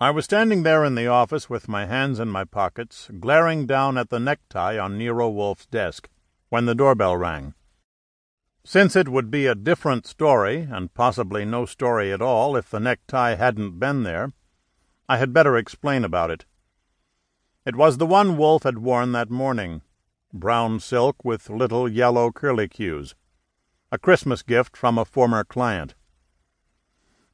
I was standing there in the office with my hands in my pockets, glaring down at the necktie on Nero Wolfe's desk, when the doorbell rang. Since it would be a different story, and possibly no story at all, if the necktie hadn't been there, I had better explain about it. It was the one Wolfe had worn that morning brown silk with little yellow curlicues, a Christmas gift from a former client.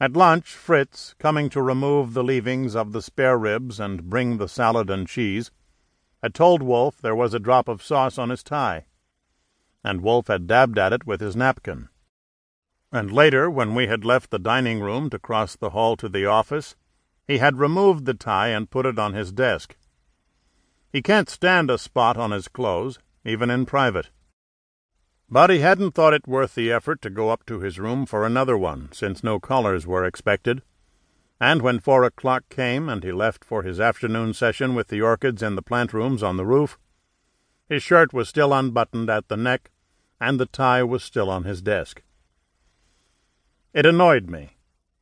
At lunch, Fritz, coming to remove the leavings of the spare ribs and bring the salad and cheese, had told Wolfe there was a drop of sauce on his tie, and Wolfe had dabbed at it with his napkin. And later, when we had left the dining room to cross the hall to the office, he had removed the tie and put it on his desk. He can't stand a spot on his clothes, even in private. But he hadn't thought it worth the effort to go up to his room for another one, since no callers were expected. And when four o'clock came and he left for his afternoon session with the orchids in the plant rooms on the roof, his shirt was still unbuttoned at the neck, and the tie was still on his desk. It annoyed me.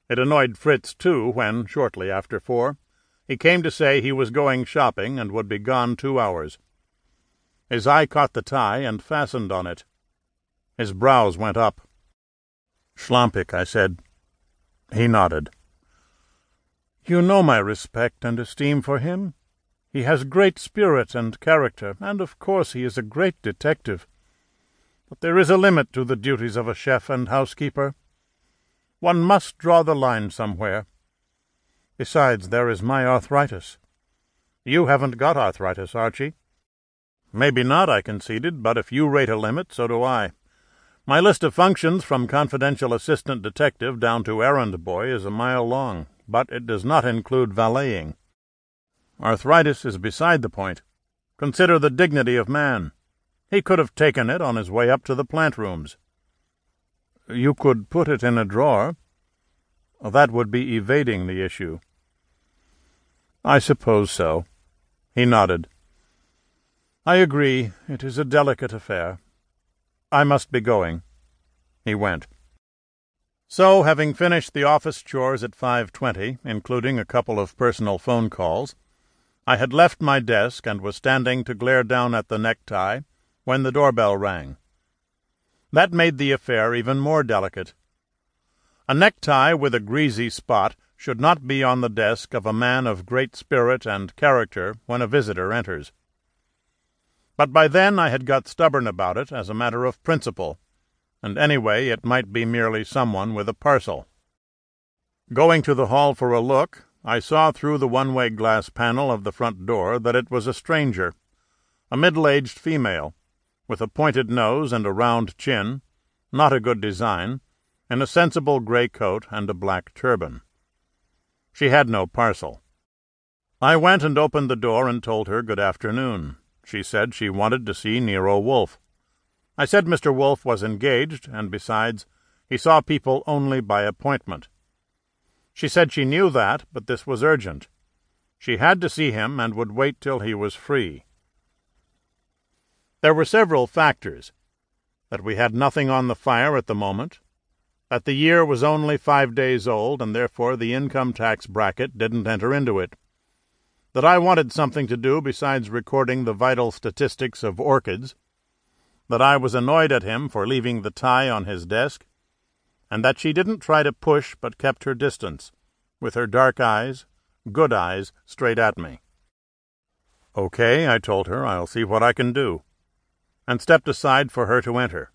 It annoyed Fritz, too, when, shortly after four, he came to say he was going shopping and would be gone two hours. His eye caught the tie and fastened on it. His brows went up. Schlampig, I said. He nodded. You know my respect and esteem for him. He has great spirit and character, and of course he is a great detective. But there is a limit to the duties of a chef and housekeeper. One must draw the line somewhere. Besides, there is my arthritis. You haven't got arthritis, Archie. Maybe not, I conceded, but if you rate a limit, so do I. My list of functions from confidential assistant detective down to errand boy is a mile long, but it does not include valeting. Arthritis is beside the point. Consider the dignity of man. He could have taken it on his way up to the plant rooms. You could put it in a drawer. That would be evading the issue. I suppose so. He nodded. I agree. It is a delicate affair. I must be going. He went. So, having finished the office chores at 5.20, including a couple of personal phone calls, I had left my desk and was standing to glare down at the necktie when the doorbell rang. That made the affair even more delicate. A necktie with a greasy spot should not be on the desk of a man of great spirit and character when a visitor enters. But by then I had got stubborn about it as a matter of principle, and anyway it might be merely someone with a parcel. Going to the hall for a look, I saw through the one way glass panel of the front door that it was a stranger, a middle aged female, with a pointed nose and a round chin, not a good design, in a sensible grey coat and a black turban. She had no parcel. I went and opened the door and told her good afternoon. She said she wanted to see Nero Wolfe. I said Mr. Wolfe was engaged, and besides, he saw people only by appointment. She said she knew that, but this was urgent. She had to see him and would wait till he was free. There were several factors that we had nothing on the fire at the moment, that the year was only five days old, and therefore the income tax bracket didn't enter into it that I wanted something to do besides recording the vital statistics of orchids, that I was annoyed at him for leaving the tie on his desk, and that she didn't try to push but kept her distance, with her dark eyes, good eyes, straight at me. Okay, I told her, I'll see what I can do, and stepped aside for her to enter.